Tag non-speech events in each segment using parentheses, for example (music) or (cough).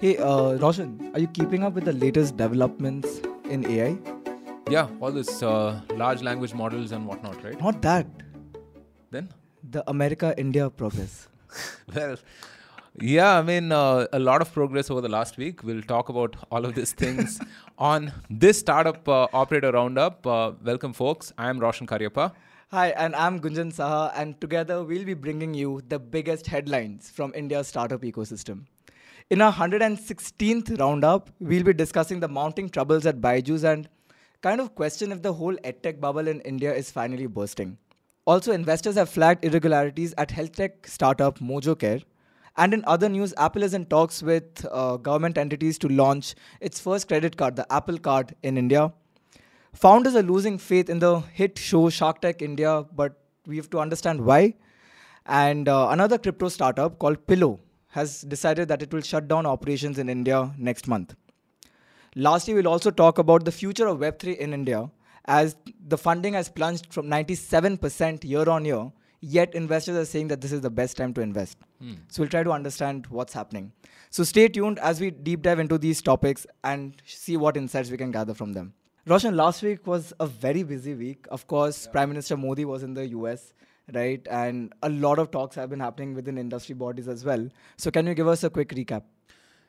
Hey, uh, Roshan, are you keeping up with the latest developments in AI? Yeah, all this uh, large language models and whatnot, right? Not that. Then, The America India progress. (laughs) well, yeah, I mean, uh, a lot of progress over the last week. We'll talk about all of these things (laughs) on this startup uh, operator roundup. Uh, welcome, folks. I am Roshan Cariappa. Hi, and I'm Gunjan Saha, and together we'll be bringing you the biggest headlines from India's startup ecosystem. In our 116th roundup, we'll be discussing the mounting troubles at Byju's and kind of question if the whole edtech bubble in India is finally bursting. Also, investors have flagged irregularities at health tech startup MojoCare. And in other news, Apple is in talks with uh, government entities to launch its first credit card, the Apple Card, in India. Founders are losing faith in the hit show Shark Tank India, but we have to understand why. And uh, another crypto startup called Pillow has decided that it will shut down operations in India next month. Lastly, we'll also talk about the future of Web3 in India as the funding has plunged from 97% year on year, yet investors are saying that this is the best time to invest. Hmm. So we'll try to understand what's happening. So stay tuned as we deep dive into these topics and see what insights we can gather from them. Roshan, last week was a very busy week. Of course, Prime Minister Modi was in the US, right? And a lot of talks have been happening within industry bodies as well. So can you give us a quick recap?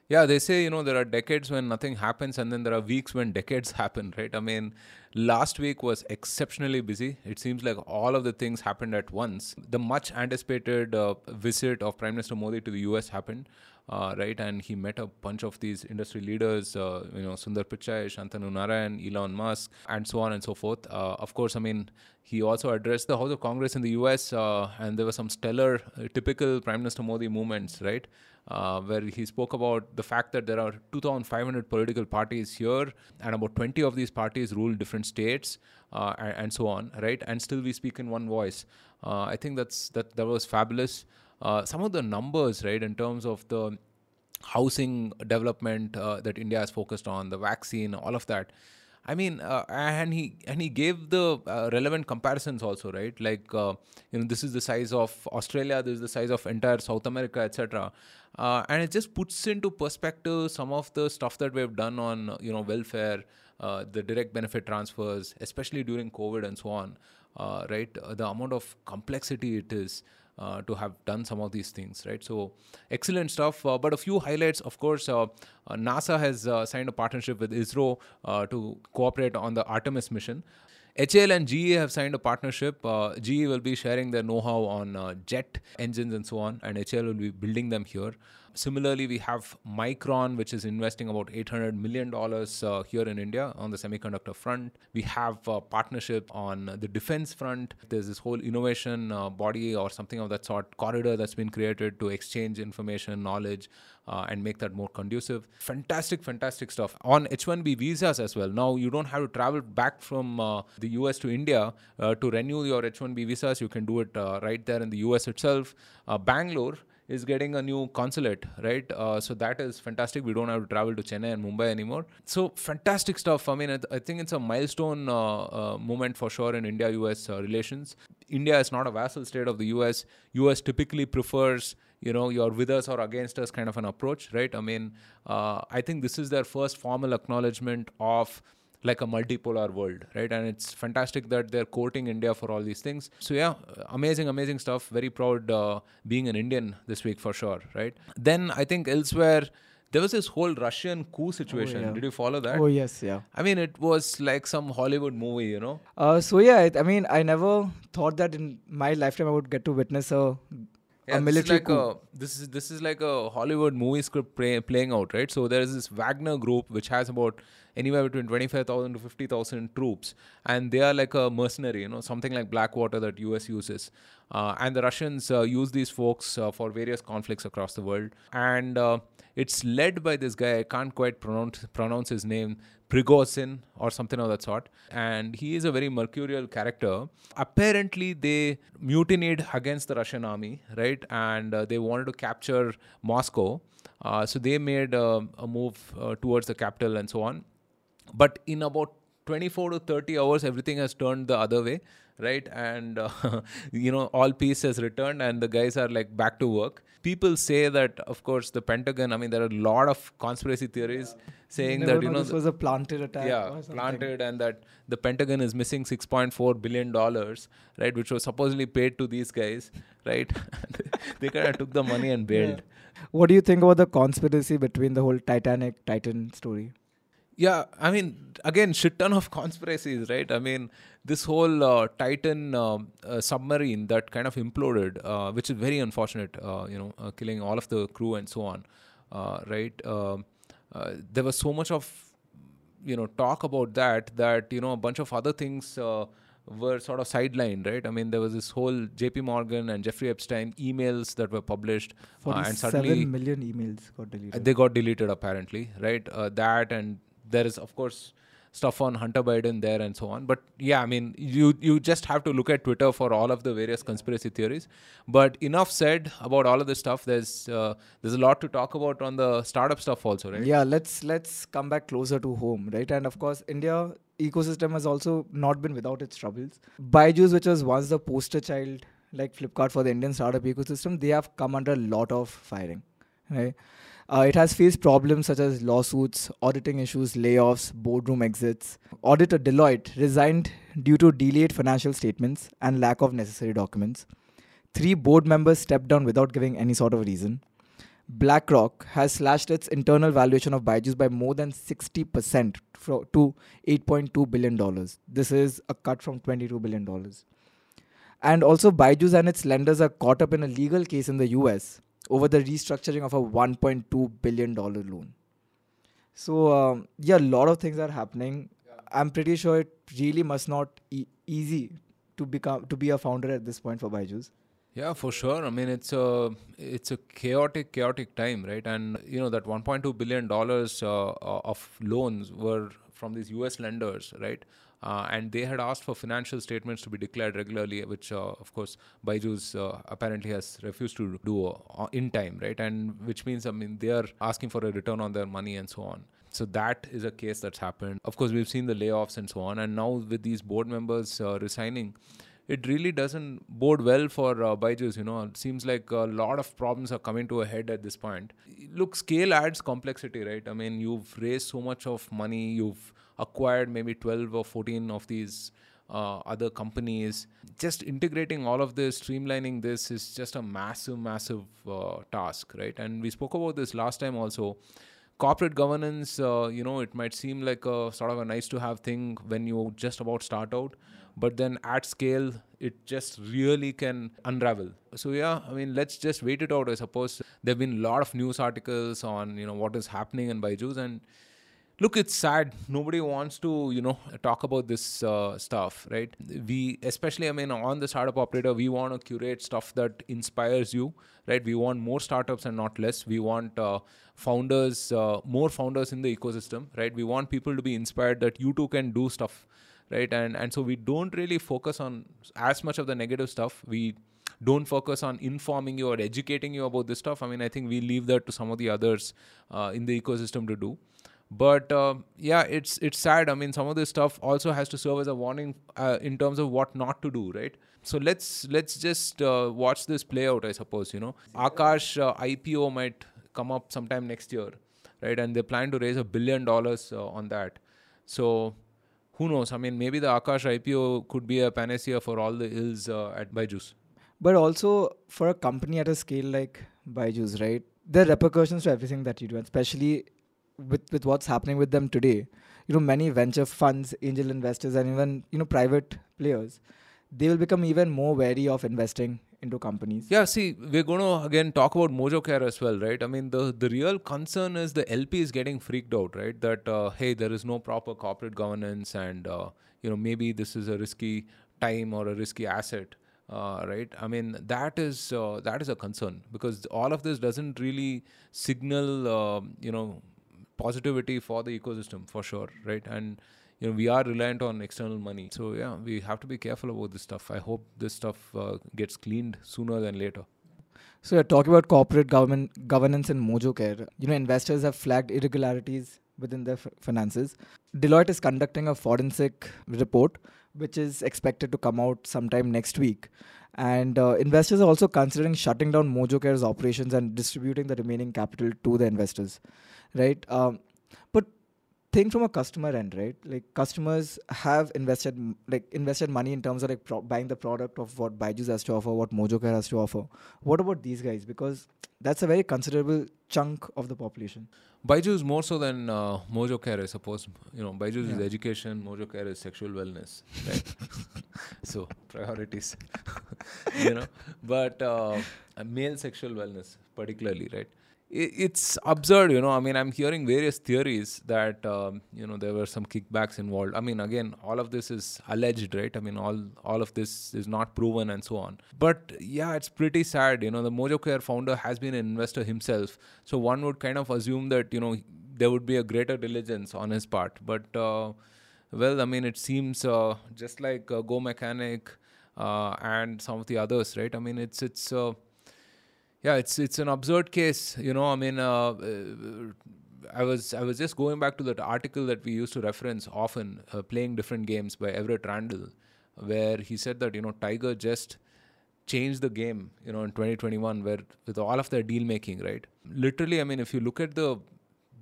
Yeah, they say, you know, there are decades when nothing happens and then there are weeks when decades happen, right? I mean, last week was exceptionally busy. It seems like all of the things happened at once. The much anticipated uh, visit of Prime Minister Modi to the US happened, uh, right? And he met a bunch of these industry leaders, uh, you know, Sundar Pichai, Shantanu Narayan, Elon Musk, and so on and so forth. Uh, of course, I mean, he also addressed the House of Congress in the US, uh, and there were some stellar, uh, typical Prime Minister Modi moments, right? uh, where he spoke about the fact that there are 2,500 political parties here, and about 20 of these parties rule different states, and, and so on, right? And still we speak in one voice. I think that's that that was fabulous. Uh, some of the numbers, right, in terms of the housing development uh, that India has focused on, the vaccine, all of that. I mean, uh, and he and he gave the uh, relevant comparisons also, right? Like, uh, you know, this is the size of Australia, this is the size of entire South America, etc. Uh, and it just puts into perspective some of the stuff that we've done on, you know, welfare, uh, the direct benefit transfers, especially during COVID and so on, right? The amount of complexity it is. Uh, to have done some of these things, right? So, excellent stuff. Uh, but a few highlights, of course, uh, uh, NASA has uh, signed a partnership with ISRO to cooperate on the Artemis mission. HAL and GE have signed a partnership. Uh, GE will be sharing their know how on jet engines and so on, and HAL will be building them here. Similarly, we have Micron, which is investing about $800 million uh, here in India on the semiconductor front. We have a partnership on the defense front. There's this whole innovation uh, body or something of that sort, corridor that's been created to exchange information, knowledge, uh, and make that more conducive. Fantastic, fantastic stuff. On H 1B visas as well. Now, you don't have to travel back from uh, the US to India uh, to renew your H 1B visas. You can do it uh, right there in the US itself. Bangalore is getting a new consulate, right? Uh, so that is fantastic. We don't have to travel to Chennai and Mumbai anymore. So fantastic stuff. I mean, I, th- I think it's a milestone uh, uh, moment for sure in India-US uh, relations. India is not a vassal state of the US. US typically prefers you know you're with us or against us kind of an approach right i mean uh, i think this is their first formal acknowledgement of like a multipolar world right? And it's fantastic that they're courting india for all these things. So yeah amazing amazing stuff. Very proud uh, being an indian this week for sure right? Then i think elsewhere there was this whole russian coup situation. yeah. did you follow that? Oh, yes, yeah. i mean it was like some hollywood movie you know? Uh, so, yeah, I mean, I never thought that in my lifetime I would get to witness a, Yeah, a this is military like coup. a this is this is like a Hollywood movie script play, playing out, right? So there is this Wagner group which has about anywhere between twenty five thousand to fifty thousand troops, and they are like a mercenary, you know, something like Blackwater that US uses, uh, and the Russians uh, use these folks uh, for various conflicts across the world, and uh, it's led by this guy I can't quite pronounce pronounce his name. Prigozhin or something of that sort. And he is a very mercurial character. Apparently, they mutinied against the Russian army, right? And uh, they wanted to capture Moscow. Uh, so they made uh, a move uh, towards the capital and so on. But in about 24 to 30 hours, everything has turned the other way, right? And uh, (laughs) you know, all peace has returned, and the guys are like back to work. People say that, of course, the Pentagon. I mean, there are a lot of conspiracy theories yeah. saying that you know know this was a planted attack. yeah planted and that the pentagon is missing 6.4 billion dollars right which was supposedly paid to these guys right (laughs) they kind of took the money and bailed Yeah. What do you think about the conspiracy between the whole Titanic Titan story? yeah i mean again shit ton of conspiracies right i mean this whole uh, titan uh, uh, submarine that kind of imploded uh, which is very unfortunate uh, you know uh, killing all of the crew and so on uh, right? There was so much of you know talk about that that you know a bunch of other things uh, were sort of sidelined right? I mean there was this whole jp morgan and jeffrey epstein emails that were published and suddenly million emails got deleted. they got deleted apparently right? Uh, that and there is of course stuff on hunter biden there and so on but yeah i mean you you just have to look at twitter for all of the various conspiracy theories but enough said about all of this stuff there's uh, there's a lot to talk about on the startup stuff also right Yeah, let's let's come back closer to home, right? And of course, India ecosystem has also not been without its troubles. Byju's, which was once the poster child like Flipkart for the Indian startup ecosystem, they have come under a lot of firing, right? Uh, it has faced problems such as lawsuits, auditing issues, layoffs, boardroom exits. Auditor Deloitte resigned due to delayed financial statements and lack of necessary documents. Three board members stepped down without giving any sort of reason. BlackRock has slashed its internal valuation of Byju's by more than 60% to $8.2 billion. This is a cut from $22 billion. And also, Byju's and its lenders are caught up in a legal case in the US over the restructuring of a $1.2 billion loan. So, um, yeah, a lot of things are happening. I'm pretty sure it really must not e- easy to become to be a founder at this point for Byju's. Yeah, for sure. I mean, it's a it's a chaotic, chaotic time, right? And you know that 1.2 billion dollars uh, of loans were from these U.S. lenders, right? Uh, and they had asked for financial statements to be declared regularly, which, uh, of course, Byju's uh, apparently has refused to do in time, right? And which means, I mean, they are asking for a return on their money and so on. So that is a case that's happened. Of course, we've seen the layoffs and so on, and now with these board members uh, resigning, it really doesn't bode well for uh, Byju's. You know, it seems like a lot of problems are coming to a head at this point. Look, scale adds complexity, right? I mean, you've raised so much of money, you've acquired maybe 12 or 14 of these uh, other companies. Just integrating all of this, streamlining this is just a massive, massive uh, task, right? And we spoke about this last time also corporate governance uh, you know it might seem like a sort of a nice to have thing when you just about start out but then at scale it just really can unravel so yeah i mean let's just wait it out i suppose there have been a lot of news articles on you know what is happening in byju's and look it's sad. Nobody wants to you know talk about this uh, stuff right? We especially i mean on the startup operator we want to curate stuff that inspires you right? We want more startups and not less. We want uh, founders uh, more founders in the ecosystem right? We want people to be inspired that you too can do stuff right? And and so we don't really focus on as much of the negative stuff. We don't focus on informing you or educating you about this stuff. I mean i think we leave that to some of the others uh, in the ecosystem to do but uh, yeah it's it's sad. I mean some of this stuff also has to serve as a warning uh, in terms of what not to do right? So let's let's just uh, watch this play out i suppose you know. Akash uh, ipo might come up sometime next year right? And they plan to raise a billion dollars uh, on that. So who knows? I mean maybe the akash ipo could be a panacea for all the ills uh, at byju's. But also for a company at a scale like Byju's, right? Are repercussions to everything that you do, especially with with what's happening with them today. You know, many venture funds, angel investors, and even you know private players, they will become even more wary of investing into companies. Yeah, see, we're going to again talk about MojoCare as well, right? I mean, the the real concern is the LP is getting freaked out, right? That uh, hey, there is no proper corporate governance, and uh, you know maybe this is a risky time or a risky asset, uh, right? I mean, that is uh, that is a concern because all of this doesn't really signal, uh, you know, positivity for the ecosystem for sure, right? And you know we are reliant on external money so yeah we have to be careful about this stuff i hope this stuff uh, gets cleaned sooner than later So, yeah, talking about corporate government governance in MojoCare, you know, investors have flagged irregularities within their f- finances. Deloitte is conducting a forensic report, which is expected to come out sometime next week. And uh, investors are also considering shutting down MojoCare's operations and distributing the remaining capital to the investors, right? Um, but think from a customer end, right? Like customers have invested like invested money in terms of like pro- buying the product of what Byju's has to offer, what MojoCare has to offer. What about these guys? Because that's a very considerable chunk of the population. Byju is more so than uh, Mojo Care, I suppose. You know, Byju is education, Mojo Care is sexual wellness, right? (laughs) so priorities, (laughs) you know. But uh, male sexual wellness, particularly, right? It's absurd, you know. I mean, I'm hearing various theories that um, you know there were some kickbacks involved. I mean, again, all of this is alleged, right? I mean, all all of this is not proven and so on. But yeah, it's pretty sad. You know, the Mojo Care founder has been an investor himself, so one would kind of assume that you know there would be a greater diligence on his part. But uh, well, I mean, it seems uh, just like uh, Go Mechanic uh, and some of the others, right? I mean, it's it's. Yeah, it's it's an absurd case. You know, I mean, uh, uh, I was I was just going back to that article that we used to reference often, uh, playing different games by Everett Randle, where he said that you know Tiger just changed the game. You know, in 2021, where with all of their deal making, right? Literally, I mean, if you look at the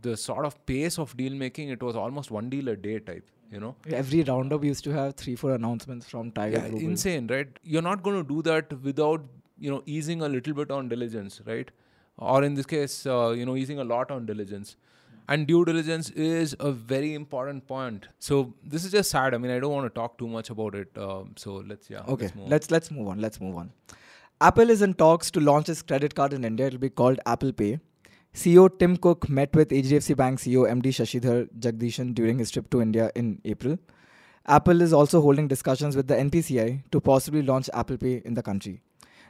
the sort of pace of deal making, it was almost one deal a day type. You know, Every roundup used to have three, four announcements from Tiger yeah, Global. insane, right? You're not going to do that without you know easing a little bit on diligence, right? Or in this case, uh, you know, easing a lot on diligence. And due diligence is a very important point. So this is just sad. I mean, I don't want to talk too much about it. Um, so let's yeah. Okay, let's move on. let's let's move on. Let's move on. Apple is in talks to launch its credit card in India. It'll be called Apple Pay. CEO Tim Cook met with HDFC Bank CEO MD Shashidhar Jagdishan during his trip to India in April. Apple is also holding discussions with the NPCI to possibly launch Apple Pay in the country.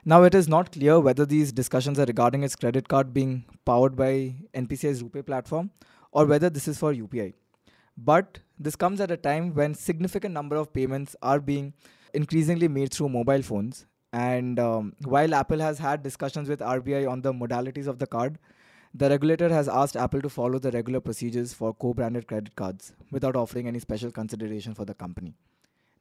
Now, it is not clear whether these discussions are regarding its credit card being powered by NPCI's RuPay platform or whether this is for UPI. But this comes at a time when significant number of payments are being increasingly made through mobile phones. And um, while Apple has had discussions with RBI on the modalities of the card, the regulator has asked Apple to follow the regular procedures for co-branded credit cards without offering any special consideration for the company.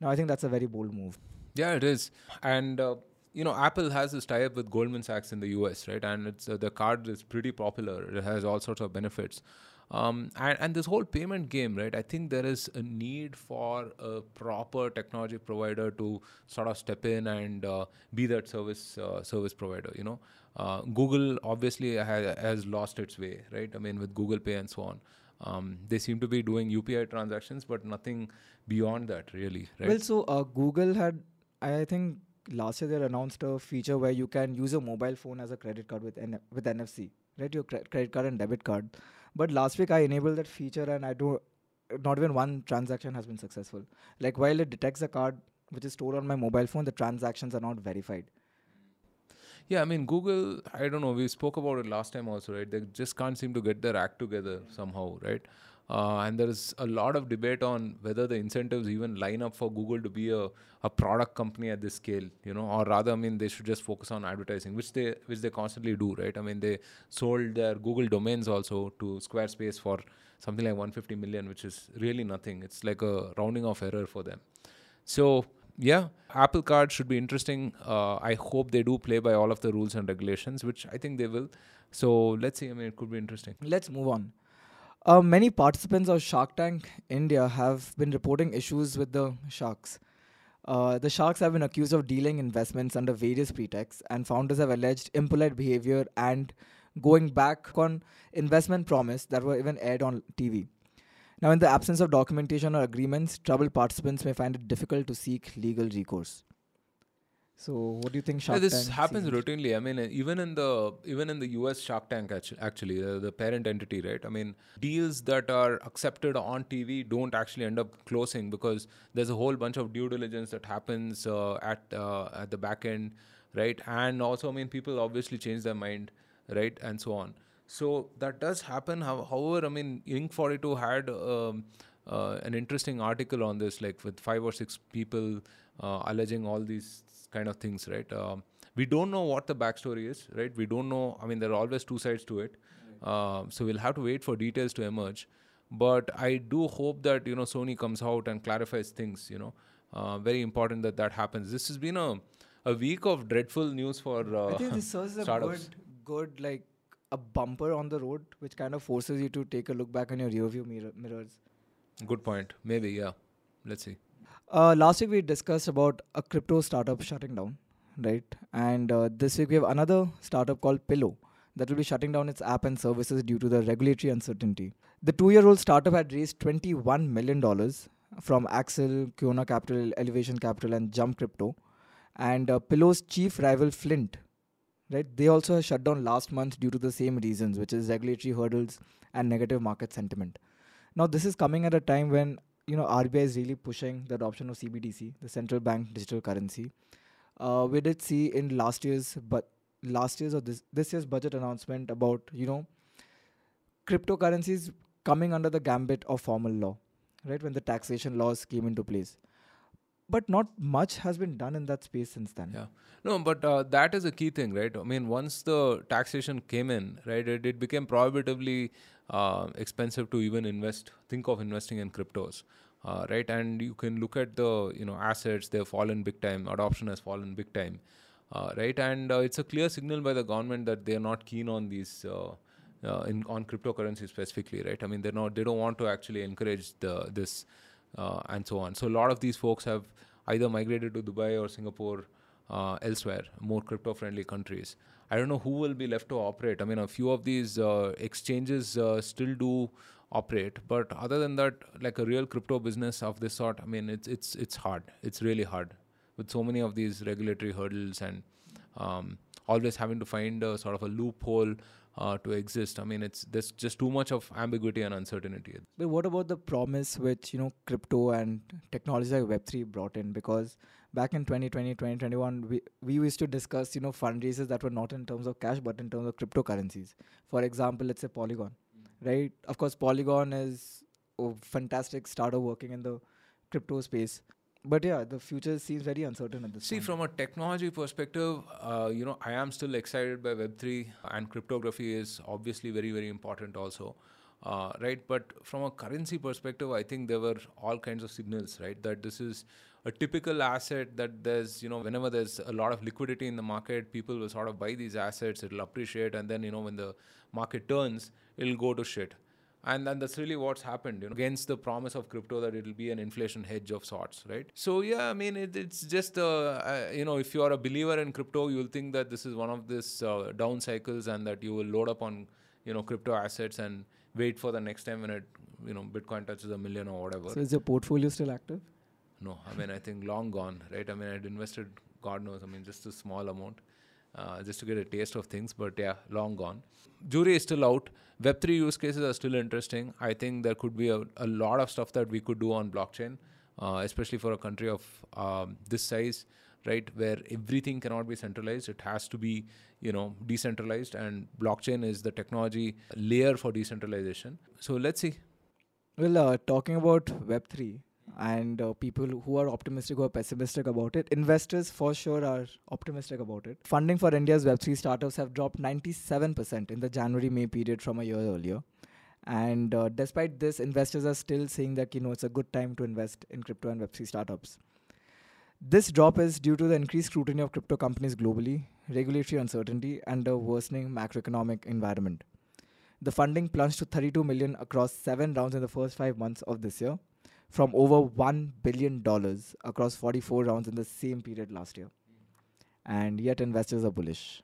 Now, I think that's a very bold move. Yeah, it is. And uh, you know, Apple has this tie-up with Goldman Sachs in the US, right? And it's uh, the card is pretty popular. It has all sorts of benefits. Um, and, and this whole payment game, right? I think there is a need for a proper technology provider to sort of step in and uh, be that service uh, service provider. You know, uh, Google obviously ha- has lost its way, right? I mean, with Google Pay and so on. Um, they seem to be doing UPI transactions, but nothing beyond that, really, right? Well, so uh, Google had, I think last year they announced a feature where you can use a mobile phone as a credit card with N- with NFC, right? Your cre- credit card and debit card. But last week I enabled that feature and I do not even one transaction has been successful. Like while it detects a card which is stored on my mobile phone, the transactions are not verified. Yeah, I mean, Google, I don't know, we spoke about it last time also, right? They just can't seem to get their act together somehow, right? Uh, and there's a lot of debate on whether the incentives even line up for Google to be a, a product company at this scale, you know, or rather, I mean, they should just focus on advertising, which they which they constantly do, right? I mean, they sold their Google domains also to Squarespace for something like 150 million, which is really nothing. It's like a rounding off error for them. So yeah, Apple Card should be interesting. Uh, I hope they do play by all of the rules and regulations, which I think they will. So let's see. I mean, it could be interesting. Let's move on. Uh, many participants of Shark Tank India have been reporting issues with the sharks. Uh, the sharks have been accused of dealing investments under various pretexts, and founders have alleged impolite behavior and going back on investment promise that were even aired on TV. Now, in the absence of documentation or agreements, troubled participants may find it difficult to seek legal recourse. So, what do you think? Shark Yeah, this Tank happens routinely. I mean, even in the even in the U.S. Shark Tank, actu- actually, uh, the parent entity, right? I mean, deals that are accepted on TV don't actually end up closing because there's a whole bunch of due diligence that happens uh, at uh, at the back end, right? And also, I mean, people obviously change their mind, right, and so on. So that does happen. However, I mean, Inc42 had um, uh, an interesting article on this, like with five or six people uh, alleging all these kind of things, right? Um, we don't know what the backstory is, right? We don't know. I mean, there are always two sides to it. Uh, so we'll have to wait for details to emerge. But I do hope that you know Sony comes out and clarifies things. You know, uh, very important that that happens. This has been a a week of dreadful news for uh, I think this serves a (laughs) good, good like a bumper on the road, which kind of forces you to take a look back on your rearview mirror, mirrors. Good point. Maybe yeah. Let's see. Uh, last week we discussed about a crypto startup shutting down, right? And uh, this week we have another startup called Pillow that will be shutting down its app and services due to the regulatory uncertainty. The two-year-old startup had raised 21 million dollars from Accel, Quona Capital, Elevation Capital, and Jump Crypto. And uh, Pillow's chief rival Flint, right? They also shut down last month due to the same reasons, which is regulatory hurdles and negative market sentiment. Now, this is coming at a time when you know RBI is really pushing the adoption of CBDC, the central bank digital currency. Uh, we did see in last year's but last year's or this this year's budget announcement about you know cryptocurrencies coming under the gambit of formal law, right? When the taxation laws came into place, but not much has been done in that space since then. Yeah. No, but uh, that is a key thing, right? I mean, once the taxation came in, right, it, it became prohibitively uh, expensive to even invest, think of investing in cryptos, uh, right? And you can look at the, you know, assets, they've fallen big time, adoption has fallen big time, uh, right? And uh, it's a clear signal by the government that they're not keen on these. Uh, in on cryptocurrency specifically, right? I mean, they're not. They don't want to actually encourage the this and so on. So a lot of these folks have either migrated to Dubai or Singapore, elsewhere, more crypto-friendly countries. I don't know who will be left to operate. I mean, a few of these uh, exchanges uh, still do operate, but other than that, like a real crypto business of this sort, I mean, it's it's it's hard. It's really hard with so many of these regulatory hurdles and um, always having to find a sort of a loophole uh, to exist. I mean, it's there's just too much of ambiguity and uncertainty. But what about the promise which you know crypto and technology like Web three brought in? Because back in 2020, 2021, we we used to discuss you know fundraisers that were not in terms of cash but in terms of cryptocurrencies. For example, let's say Polygon, right? Of course, Polygon is a fantastic startup working in the crypto space. But yeah, the future seems very uncertain at this See, point. from a technology perspective, uh, you know, I am still excited by Web3 and cryptography is obviously very, very important also. Uh, right, but from a currency perspective, I think there were all kinds of signals, right? That this is a typical asset that there's, you know, whenever there's a lot of liquidity in the market, people will sort of buy these assets, it'll appreciate, and then, you know, when the market turns, it'll go to shit. And then that's really what's happened you know against the promise of crypto that it'll be an inflation hedge of sorts right? So yeah i mean it, it's just uh, uh, you know if you are a believer in crypto you'll think that this is one of this uh, down cycles and that you will load up on you know crypto assets and wait for the next time when it you know bitcoin touches a million or whatever. So is your portfolio still active? No i mean i think long gone right i mean i'd invested god knows i mean just a small amount uh, just to get a taste of things. But yeah, long gone. Jury is still out. Web3 use cases are still interesting. I think there could be a, a lot of stuff that we could do on blockchain, uh, especially for a country of um, this size, right? Where everything cannot be centralized. It has to be, you know, decentralized, and blockchain is the technology layer for decentralization. So let's see. Well, uh, talking about Web3 and uh, people who are optimistic or pessimistic about it, investors for sure are optimistic about it. Funding for India's Web3 startups have dropped 97% in the January May period from a year earlier. And uh, despite this, investors are still saying that you know it's a good time to invest in crypto and Web3 startups. This drop is due to the increased scrutiny of crypto companies globally, regulatory uncertainty, and a worsening macroeconomic environment. The funding plunged to 32 million across seven rounds in the first five months of this year, from over one billion dollars across 44 rounds in the same period last year. And yet, investors are bullish.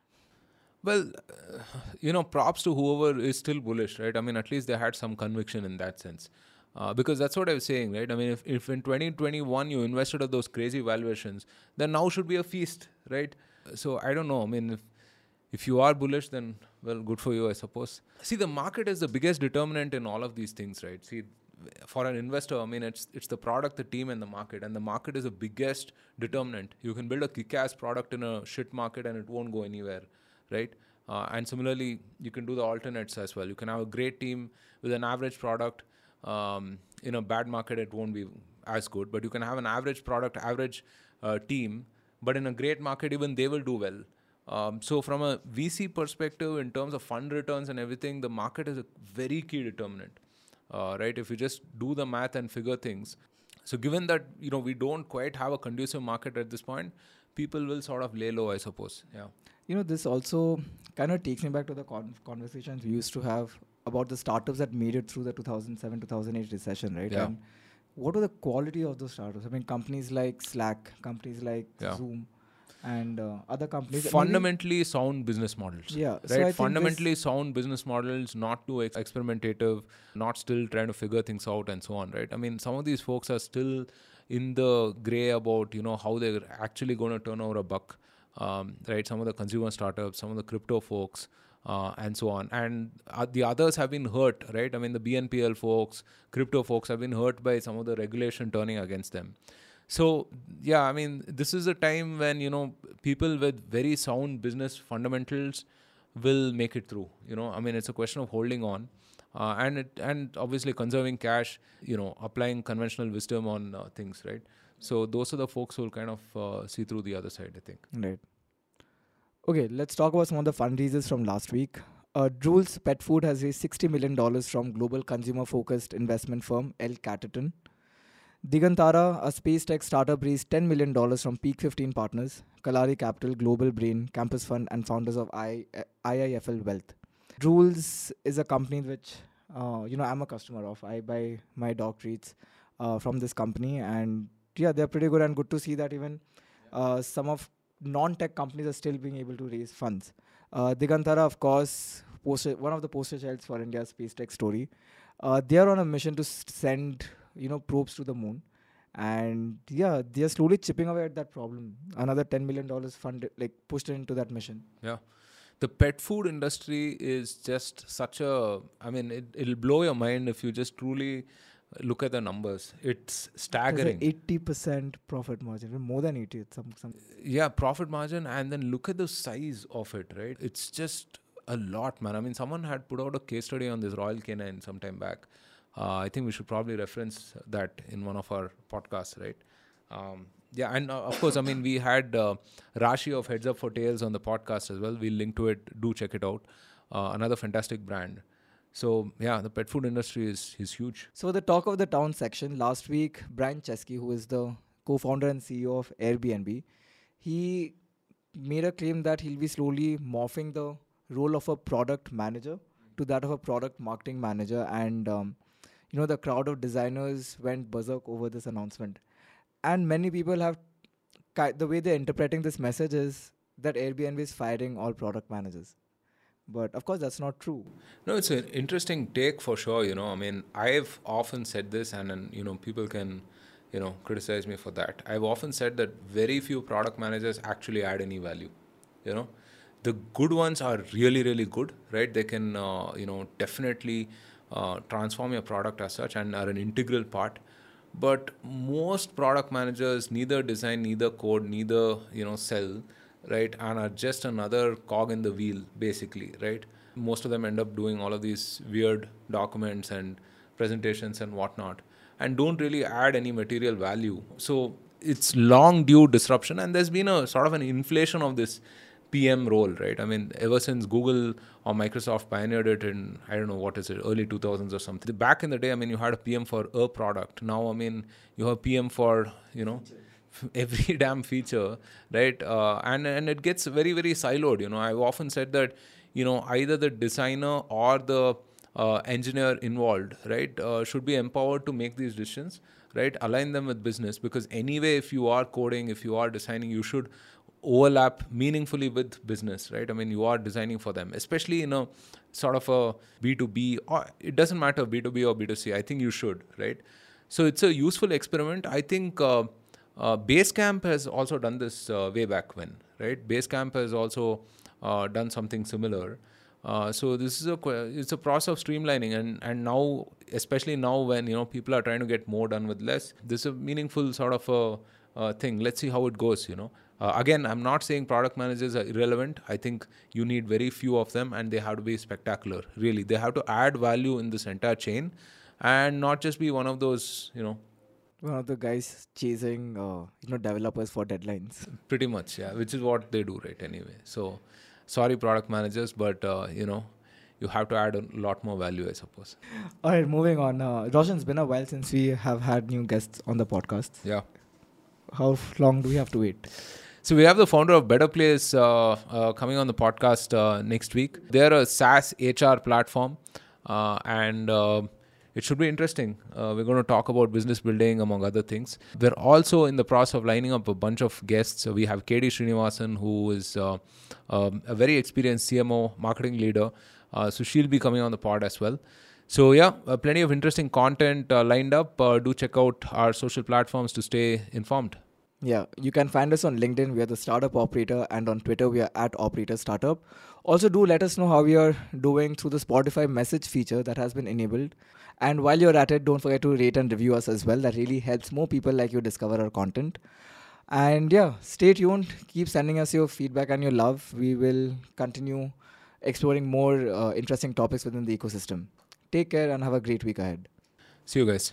Well, uh, you know, props to whoever is still bullish, right? I mean, at least they had some conviction in that sense. Uh, because that's what I was saying, right? I mean, if, if in 2021 you invested at those crazy valuations, then now should be a feast, right? So I don't know. I mean, if, if you are bullish, then, well, good for you, I suppose. See, the market is the biggest determinant in all of these things, right? See, for an investor, I mean, it's it's the product, the team, and the market, and the market is the biggest determinant. You can build a kick-ass product in a shit market, and it won't go anywhere, right? Uh, and similarly, you can do the alternates as well. You can have a great team with an average product. Um, in a bad market, it won't be as good, but you can have an average product, average uh, team, but in a great market, even they will do well. Um, so, from a VC perspective, in terms of fund returns and everything, the market is a very key determinant. Uh, right? If you just do the math and figure things. So, given that you know we don't quite have a conducive market at this point, people will sort of lay low, I suppose. Yeah. You know, this also kind of takes me back to the con- conversations we used to have about the startups that made it through the 2007 2008 recession, right? Yeah. And what were the quality of those startups? I mean, companies like Slack, companies like Yeah. Zoom, and uh, other companies. maybe- fundamentally sound business models. Yeah, Right. think fundamentally sound business models, not too ex- experimentative, not still trying to figure things out and so on. Right. I mean, some of these folks are still in the gray about you know how they're actually going to turn over a buck. Um, right. Some of the consumer startups, some of the crypto folks. Uh, and so on, and uh, the others have been hurt, right? I mean, the BNPL folks, crypto folks have been hurt by some of the regulation turning against them. So yeah, I mean, this is a time when you know people with very sound business fundamentals will make it through. You know, I mean, it's a question of holding on, uh, and it, and obviously conserving cash. You know, applying conventional wisdom on uh, things, right? So those are the folks who will kind of uh, see through the other side. I think. Right. Okay, let's talk about some of the fundraisers from last week. Uh, Drools Pet Food has raised $60 million from global consumer focused investment firm L Catterton. Digantara, a space tech startup, raised $10 million from Peak 15 partners, Kalari Capital, Global Brain, Campus Fund, and founders of I, IIFL Wealth. Drools is a company which, uh, you know, I'm a customer of. I buy my dog treats uh, from this company, and yeah, they're pretty good and good to see that even uh, some of non-tech companies are still being able to raise funds. Uh, Digantara, of course, one of the poster childs for India's space tech story. Uh, they are on a mission to send, you know, probes to the moon, and yeah, they are slowly chipping away at that problem. Another ten million dollars funded, like pushed into that mission. Yeah. The pet food industry is just such a. I mean, it, it'll blow your mind if you just truly look at the numbers. It's staggering. Eighty percent profit margin, more than eighty. It's some some. yeah profit margin and then look at the size of it right it's just a lot man i mean someone had put out a case study on this Royal Canin some time back uh, i think we should probably reference that in one of our podcasts right? Um, yeah and uh, of course i mean we had uh, rashi of heads up for tails on the podcast as well. We'll link to it. Do check it out. Uh, another fantastic brand. So yeah the pet food industry is is huge. So the talk of the town section. Last week, Brian Chesky, who is the co-founder and CEO of Airbnb, he made a claim that he'll be slowly morphing the role of a product manager to that of a product marketing manager, and um, you know the crowd of designers went berserk over this announcement, and many people have the way they're interpreting this message is that Airbnb is firing all product managers. But of course, that's not true. No, it's an interesting take for sure. You know, I mean, I've often said this, and, and you know, people can, you know, criticize me for that. I've often said that very few product managers actually add any value. You know, the good ones are really, really good, right? They can, uh, you know, definitely uh, transform your product as such and are an integral part. But most product managers neither design, neither code, neither you know sell right and are just another cog in the wheel basically right most of them end up doing all of these weird documents and presentations and whatnot and don't really add any material value so it's long due disruption and there's been a sort of an inflation of this pm role right? I mean ever since google or microsoft pioneered it in i don't know what is it early 2000s or something. Back in the day i mean you had a pm for a product. Now i mean you have pm for you know (laughs) every (laughs) damn feature right? Uh, and and it gets very very siloed you know. I've often said that you know either the designer or the uh, engineer involved right uh, should be empowered to make these decisions right? Align them with business because anyway if you are coding if you are designing you should overlap meaningfully with business right i mean you are designing for them especially in a sort of a b2b or it doesn't matter b2b or b2c i think you should right so it's a useful experiment i think uh, uh, Basecamp has also done this uh, way back when, right? Basecamp has also uh, done something similar. Uh, so this is a it's a process of streamlining, and and now especially now when you know people are trying to get more done with less, this is a meaningful sort of a uh, thing. Let's see how it goes. You know, uh, again, I'm not saying product managers are irrelevant. I think you need very few of them, and they have to be spectacular. Really, they have to add value in this entire chain, and not just be one of those you know One of the guys chasing, uh, you know, developers for deadlines. pretty much yeah which is what they do right anyway so sorry product managers but uh, you know you have to add a lot more value, I suppose. All right, moving on. Uh, Roshan, it's been a while since we have had new guests on the podcast. Yeah. How long do we have to wait? So we have the founder of Better Place uh, uh, coming on the podcast uh, next week. They're a SaaS HR platform, and it should be interesting. Uh, we're going to talk about business building, among other things. We're also in the process of lining up a bunch of guests. So we have KD Srinivasan, who is uh, um, a very experienced CMO marketing leader. Uh, so she'll be coming on the pod as well. So yeah, plenty of interesting content lined up. Do check out our social platforms to stay informed. Yeah, you can find us on LinkedIn. We are the Startup Operator, and on Twitter, we are at Operator Startup. Also, do let us know how we are doing through the Spotify message feature that has been enabled. And while you're at it, don't forget to rate and review us as well. That really helps more people like you discover our content. And yeah, stay tuned. Keep sending us your feedback and your love. We will continue exploring more uh, interesting topics within the ecosystem. Take care and have a great week ahead. See you guys.